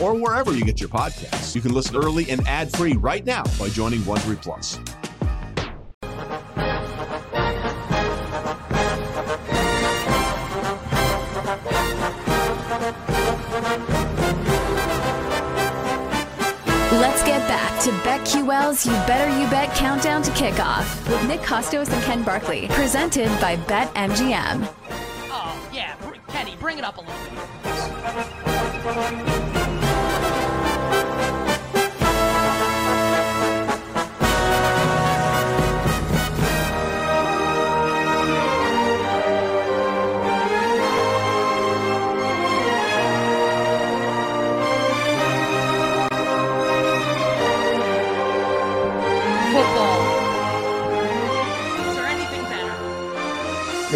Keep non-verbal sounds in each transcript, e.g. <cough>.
or wherever you get your podcasts. You can listen early and ad-free right now by joining Wondery Plus. Let's get back to BetQL's You Better You Bet Countdown to Kickoff with Nick Kostos and Ken Barkley, presented by BetMGM. Oh, yeah. Kenny, bring it up a little bit.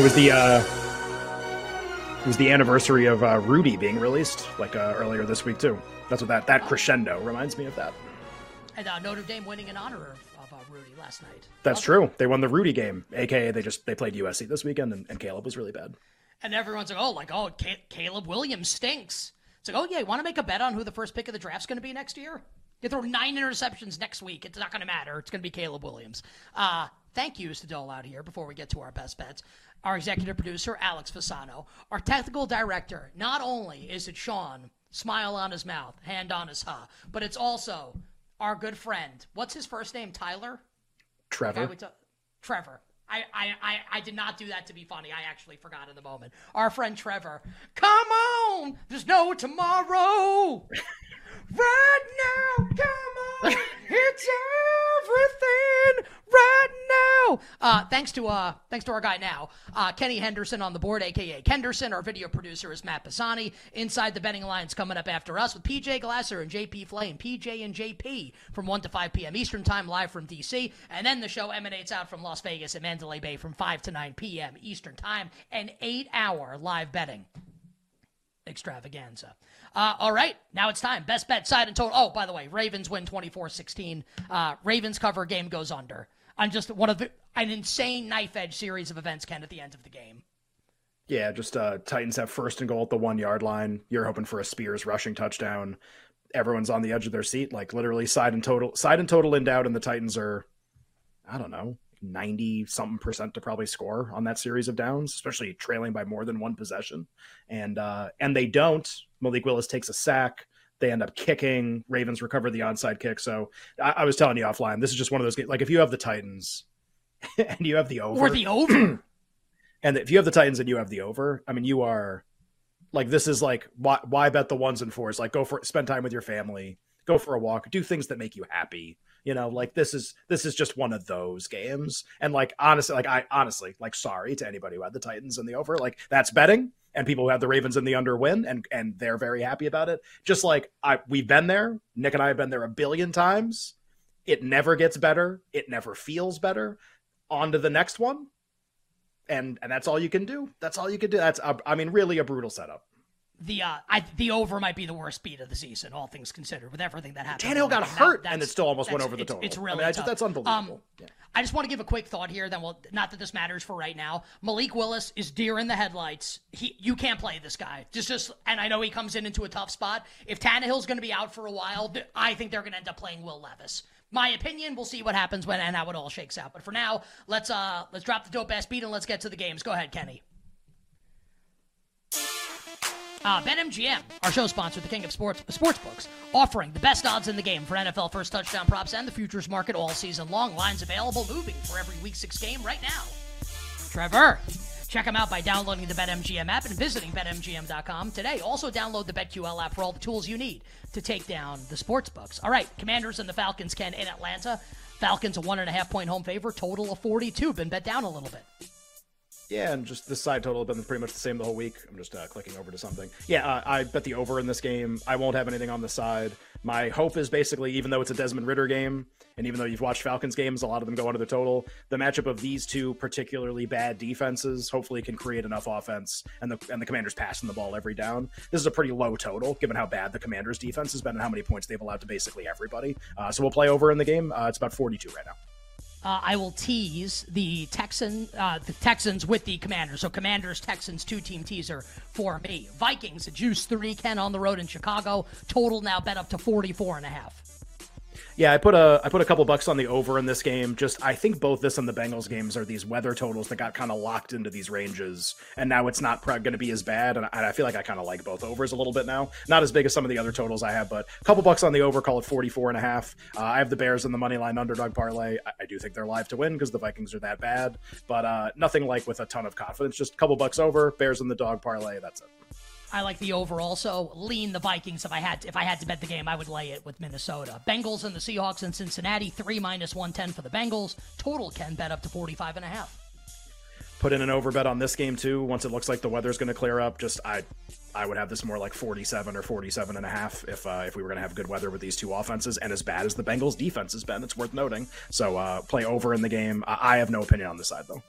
It was the uh, it was the anniversary of uh, Rudy being released, like uh, earlier this week too. That's what that that crescendo reminds me of that. And uh, Notre Dame winning in honor of, of uh, Rudy last night. That's true. They won the Rudy game, aka they just they played USC this weekend, and, and Caleb was really bad. And everyone's like, oh, like, oh, Ca- Caleb Williams stinks. It's like, oh, yeah, you want to make a bet on who the first pick of the draft's going to be next year? You throw nine interceptions next week. It's not going to matter. It's going to be Caleb Williams. Uh, thank yous to dole out here before we get to our best bets. Our executive producer, Alex Fasano. Our technical director, not only is it Sean, smile on his mouth, hand on his ha, but it's also our good friend. What's his first name? Tyler? Trevor. ta- Trevor. I, I, I, I did not do that to be funny. I actually forgot in the moment. Our friend Trevor. Come on! There's no tomorrow! <laughs> right now! Come on! It's everything right now! Uh, thanks to uh, thanks to our guy now, uh, Kenny Henderson on the board, aka Kenderson. Our video producer is Matt Pisani. Inside the betting lines coming up after us with PJ Glasser and JP Flame, PJ and JP from 1 to 5 p.m. Eastern Time, live from DC. And then the show emanates out from Las Vegas and Mandalay Bay from 5 to 9 p.m. Eastern Time, an eight hour live betting extravaganza. Uh, all right, now it's time. Best bet side and total. Oh, by the way, Ravens win 24-16. Uh, Ravens cover game goes under. On just one of the an insane knife edge series of events, Ken, at the end of the game. Yeah, just uh, Titans have first and goal at the one yard line. You're hoping for a Spears rushing touchdown. Everyone's on the edge of their seat, like literally side and total, side and total in doubt, and the Titans are, I don't know, ninety something percent to probably score on that series of downs, especially trailing by more than one possession. And uh, and they don't. Malik Willis takes a sack. They end up kicking. Ravens recover the onside kick. So I, I was telling you offline, this is just one of those games. Like if you have the Titans <laughs> and you have the over, Or the over. <clears throat> and if you have the Titans and you have the over, I mean, you are like this is like why why bet the ones and fours? Like go for spend time with your family, go for a walk, do things that make you happy. You know, like this is this is just one of those games. And like honestly, like I honestly like sorry to anybody who had the Titans and the over. Like that's betting, and people who have the Ravens in the under win, and and they're very happy about it. Just like I we've been there. Nick and I have been there a billion times. It never gets better. It never feels better. On to the next one. And and that's all you can do. That's all you can do. That's I mean really a brutal setup the uh, I, the over might be the worst beat of the season, all things considered, with everything that happened. Tannehill got hurt, and it still almost went over the total. It's, really I mean, just, that's unbelievable. Um, yeah. I just want to give a quick thought here. Then, well, not that this matters for right now. Malik Willis is deer in the headlights. He, you can't play this guy. Just, just, and I know he comes in into a tough spot. If Tannehill's going to be out for a while, I think they're going to end up playing Will Levis. My opinion. We'll see what happens when and how it all shakes out. But for now, let's uh let's drop the dope ass beat and let's get to the games. Go ahead, Kenny. Uh, BetMGM, our show sponsor, the king of sports sports books, offering the best odds in the game for NFL first touchdown props and the futures market all season long. Lines available, moving for every week six game right now. Trevor, check them out by downloading the BetMGM app and visiting BetMGM.com today. Also, download the BetQL app for all the tools you need to take down the sports books. All right, Commanders and the Falcons can in Atlanta. Falcons a one and a half point home favor, total of 42. Been bet down a little bit. Yeah, and just the side total has been pretty much the same the whole week. I'm just uh, clicking over to something. Yeah, uh, I bet the over in this game. I won't have anything on the side. My hope is basically, even though it's a Desmond Ridder game, and even though you've watched Falcons games, a lot of them go under the total. The matchup of these two particularly bad defenses hopefully can create enough offense, and the and the Commanders passing the ball every down. This is a pretty low total given how bad the Commanders defense has been and how many points they've allowed to basically everybody. Uh, so we'll play over in the game. Uh, it's about 42 right now uh, I will tease the Texan uh, the Texans with the Commanders. So Commanders Texans two team teaser for me. Vikings juice three Ken on the road in Chicago. Total now bet up to 44 and a half. Yeah, I put a I put a couple bucks on the over in this game. Just I think both this and the Bengals games are these weather totals that got kind of locked into these ranges, and now it's not going to be as bad. And I, I feel like I kind of like both overs a little bit now. Not as big as some of the other totals I have, but a couple bucks on the over. Call it 44 and a half. Uh, I have the Bears in the money line underdog parlay. I, I do think they're live to win because the Vikings are that bad, but uh, nothing like with a ton of confidence. Just a couple bucks over. Bears in the dog parlay. That's it. I like the over also. Lean the Vikings if I had to, if I had to bet the game, I would lay it with Minnesota. Bengals and the Seahawks in Cincinnati, 3 minus 110 for the Bengals. Total can bet up to 45 and a half. Put in an over bet on this game too. Once it looks like the weather's going to clear up, just I I would have this more like 47 or 47 and a half if uh, if we were going to have good weather with these two offenses and as bad as the Bengals defense has been, it's worth noting. So uh, play over in the game. I have no opinion on this side though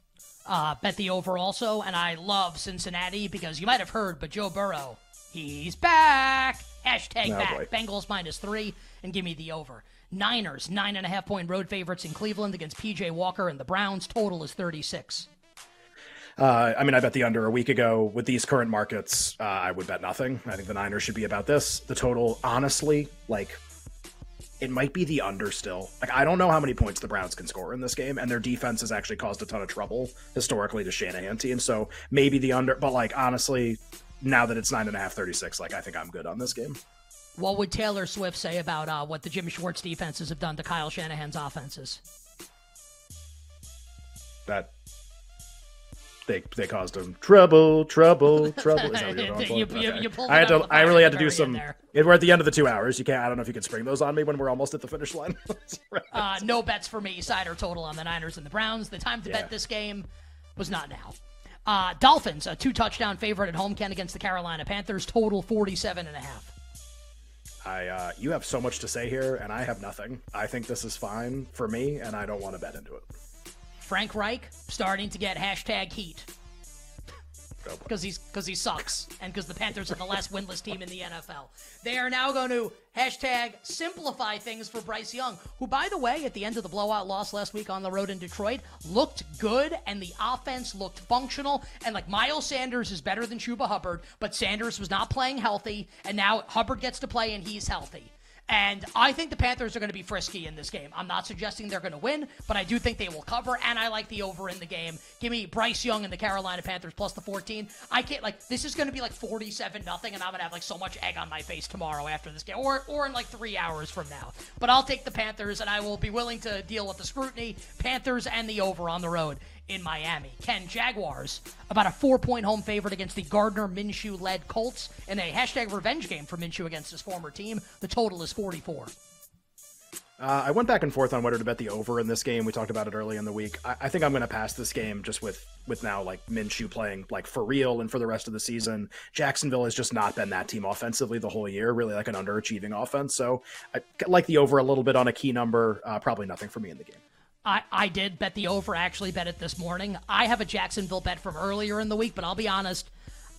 uh, bet the over also, and I love Cincinnati because you might have heard, but Joe Burrow, he's back. Hashtag oh, back. Boy. Bengals minus three, and give me the over. Niners, nine and a half point road favorites in Cleveland against PJ Walker and the Browns. Total is 36. Uh, I mean, I bet the under a week ago. With these current markets, uh, I would bet nothing. I think the Niners should be about this. The total, honestly, like it might be the under still. Like I don't know how many points the Browns can score in this game, and their defense has actually caused a ton of trouble historically to Shanahan teams. So maybe the under, but like honestly, now that it's nine and a half, 36, like I think I'm good on this game. What would Taylor Swift say about uh, what the Jimmy Schwartz defenses have done to Kyle Shanahan's offenses? That they they caused him trouble, trouble, trouble. Is that what you're going <laughs> you, you, you I had to. I really had to do some. we're at the end of the two hours. You can't. I don't know if you can spring those on me when we're almost at the finish line. <laughs> uh, no bets for me. Side or total on the Niners and the Browns. The time to yeah. bet this game was not now. Uh, Dolphins, a two touchdown favorite at home, Ken against the Carolina Panthers. Total 47 and a half. I uh, you have so much to say here, and I have nothing. I think this is fine for me, and I don't want to bet into it. Frank Reich starting to get hashtag heat oh, because he's because he sucks and because the Panthers are the last winless team in the NFL. They are now going to hashtag simplify things for Bryce Young, who, by the way, at the end of the blowout loss last week on the road in Detroit, looked good and the offense looked functional. And like Miles Sanders is better than Chuba Hubbard, but Sanders was not playing healthy, and now Hubbard gets to play and he's healthy. And I think the Panthers are going to be frisky in this game. I'm not suggesting they're going to win, but I do think they will cover, and I like the over in the game. Give me Bryce Young and the Carolina Panthers plus the 14. I can't, like, this is going to be like 47 nothing, and I'm going to have, like, so much egg on my face tomorrow after this game, or, or in, like, three hours from now. But I'll take the Panthers, and I will be willing to deal with the scrutiny. Panthers and the over on the road in Miami. Ken Jaguars, about a four point home favorite against the Gardner Minshew led Colts in a hashtag revenge game for Minshew against his former team. The total is 44. Uh, I went back and forth on whether to bet the over in this game. We talked about it early in the week. I, I think I'm going to pass this game just with with now like Minshew playing like for real and for the rest of the season. Jacksonville has just not been that team offensively the whole year, really like an underachieving offense. So I like the over a little bit on a key number. Uh, probably nothing for me in the game. I, I did bet the over, actually bet it this morning. I have a Jacksonville bet from earlier in the week, but I'll be honest,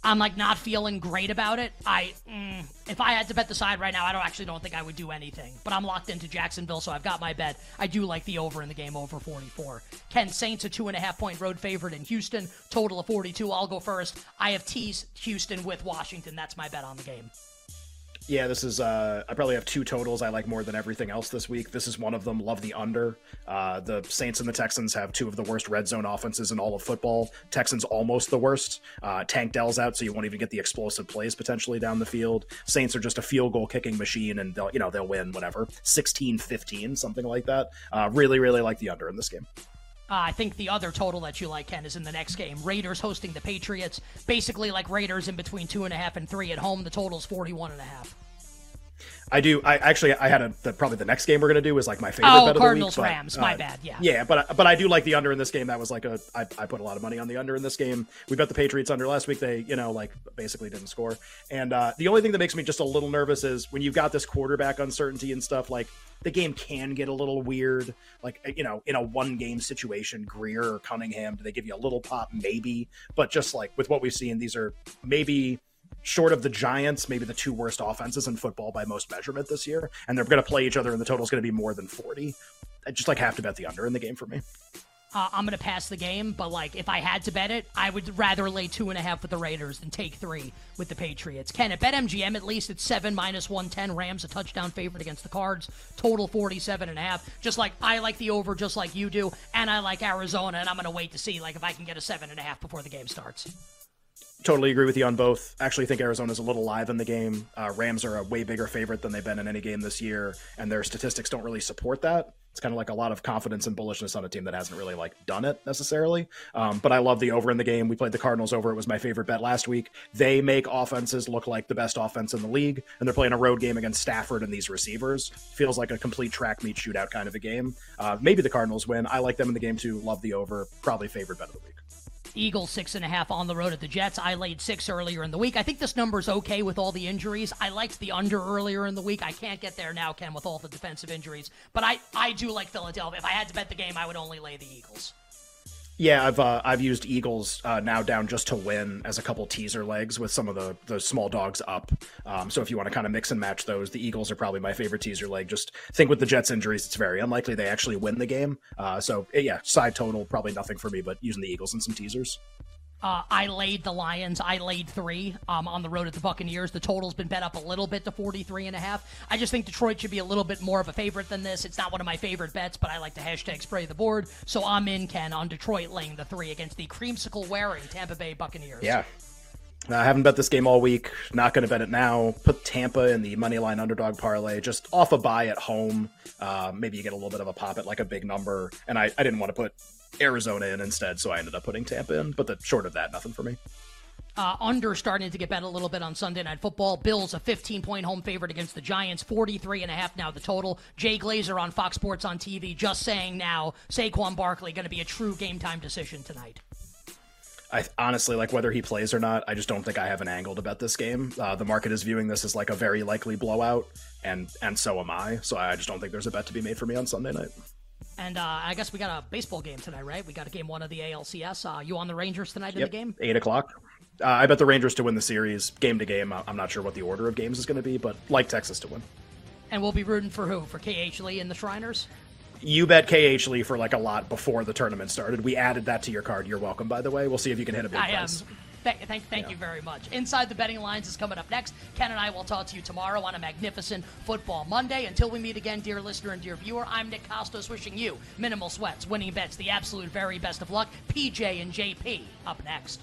I'm like not feeling great about it. I mm, if I had to bet the side right now, I don't actually don't think I would do anything. But I'm locked into Jacksonville, so I've got my bet. I do like the over in the game over 44. Ken Saints a two and a half point road favorite in Houston, total of 42. I'll go first. I have teased Houston with Washington. That's my bet on the game. Yeah, this is. Uh, I probably have two totals I like more than everything else this week. This is one of them. Love the under. Uh, the Saints and the Texans have two of the worst red zone offenses in all of football. Texans almost the worst. Uh, Tank Dell's out, so you won't even get the explosive plays potentially down the field. Saints are just a field goal kicking machine, and they'll you know they'll win whatever 16-15, something like that. Uh, really, really like the under in this game. Uh, I think the other total that you like, Ken, is in the next game. Raiders hosting the Patriots. Basically, like Raiders in between two and a half and three at home. The total is 41 and a half. I do. I actually I had a the, probably the next game we're gonna do is like my favorite. Oh, bet Cardinals of the week, Rams. my bad. Yeah. Yeah, but but I do like the under in this game. That was like a I, I put a lot of money on the under in this game. We bet the Patriots under last week. They you know like basically didn't score. And uh, the only thing that makes me just a little nervous is when you've got this quarterback uncertainty and stuff. Like the game can get a little weird. Like you know in a one game situation, Greer or Cunningham, do they give you a little pop? Maybe, but just like with what we've seen, these are maybe short of the Giants, maybe the two worst offenses in football by most measurement this year, and they're going to play each other, and the total is going to be more than forty. I just like have to bet the under in the game for me. Uh, I'm going to pass the game, but like if I had to bet it, I would rather lay two and a half with the Raiders than take three with the Patriots. Can it BetMGM at least it's seven minus one ten. Rams a touchdown favorite against the Cards. Total 47 and a half. Just like I like the over, just like you do, and I like Arizona, and I'm going to wait to see like if I can get a seven and a half before the game starts totally agree with you on both. Actually, think Arizona's a little live in the game. Uh, Rams are a way bigger favorite than they've been in any game this year, and their statistics don't really support that. It's kind of like a lot of confidence and bullishness on a team that hasn't really like done it necessarily. Um, but I love the over in the game. We played the Cardinals over. It was my favorite bet last week. They make offenses look like the best offense in the league, and they're playing a road game against Stafford and these receivers. Feels like a complete track meet shootout kind of a game. Uh, maybe the Cardinals win. I like them in the game too. Love the over. Probably favorite bet of the week. Eagles six and a half on the road at the Jets. I laid six earlier in the week. I think this number is okay with all the injuries. I liked the under earlier in the week. I can't get there now, Ken, with all the defensive injuries. But I, I do like Philadelphia. If I had to bet the game, I would only lay the Eagles. Yeah, I've uh, I've used Eagles uh, now down just to win as a couple teaser legs with some of the the small dogs up. Um, so if you want to kind of mix and match those, the Eagles are probably my favorite teaser leg. Just think with the Jets injuries, it's very unlikely they actually win the game. Uh, so yeah, side total probably nothing for me, but using the Eagles and some teasers. Uh, I laid the Lions. I laid three um, on the road at the Buccaneers. The total's been bet up a little bit to 43 and a half. I just think Detroit should be a little bit more of a favorite than this. It's not one of my favorite bets, but I like to hashtag spray the board. So I'm in, Ken, on Detroit laying the three against the creamsicle wearing Tampa Bay Buccaneers. Yeah. I haven't bet this game all week. Not going to bet it now. Put Tampa in the money line underdog parlay, just off a buy at home. Uh, maybe you get a little bit of a pop at like a big number. And I, I didn't want to put Arizona in instead, so I ended up putting Tampa in. But the short of that, nothing for me. Uh, under starting to get bet a little bit on Sunday Night Football. Bills a 15 point home favorite against the Giants, 43 and a half now the total. Jay Glazer on Fox Sports on TV just saying now Saquon Barkley going to be a true game time decision tonight. I honestly like whether he plays or not. I just don't think I have an angle to bet this game. Uh, the market is viewing this as like a very likely blowout, and and so am I. So I just don't think there's a bet to be made for me on Sunday night. And uh, I guess we got a baseball game tonight, right? We got a game one of the ALCS. Uh, you on the Rangers tonight yep. in the game? Eight o'clock. Uh, I bet the Rangers to win the series, game to game. I'm not sure what the order of games is going to be, but like Texas to win. And we'll be rooting for who? For KH Lee and the Shriners? You bet KH Lee for like a lot before the tournament started. We added that to your card. You're welcome, by the way. We'll see if you can hit a big I, price. Thank, thank, thank yeah. you very much. Inside the Betting Lines is coming up next. Ken and I will talk to you tomorrow on a magnificent football Monday. Until we meet again, dear listener and dear viewer, I'm Nick Kostos wishing you minimal sweats, winning bets, the absolute very best of luck. PJ and JP up next.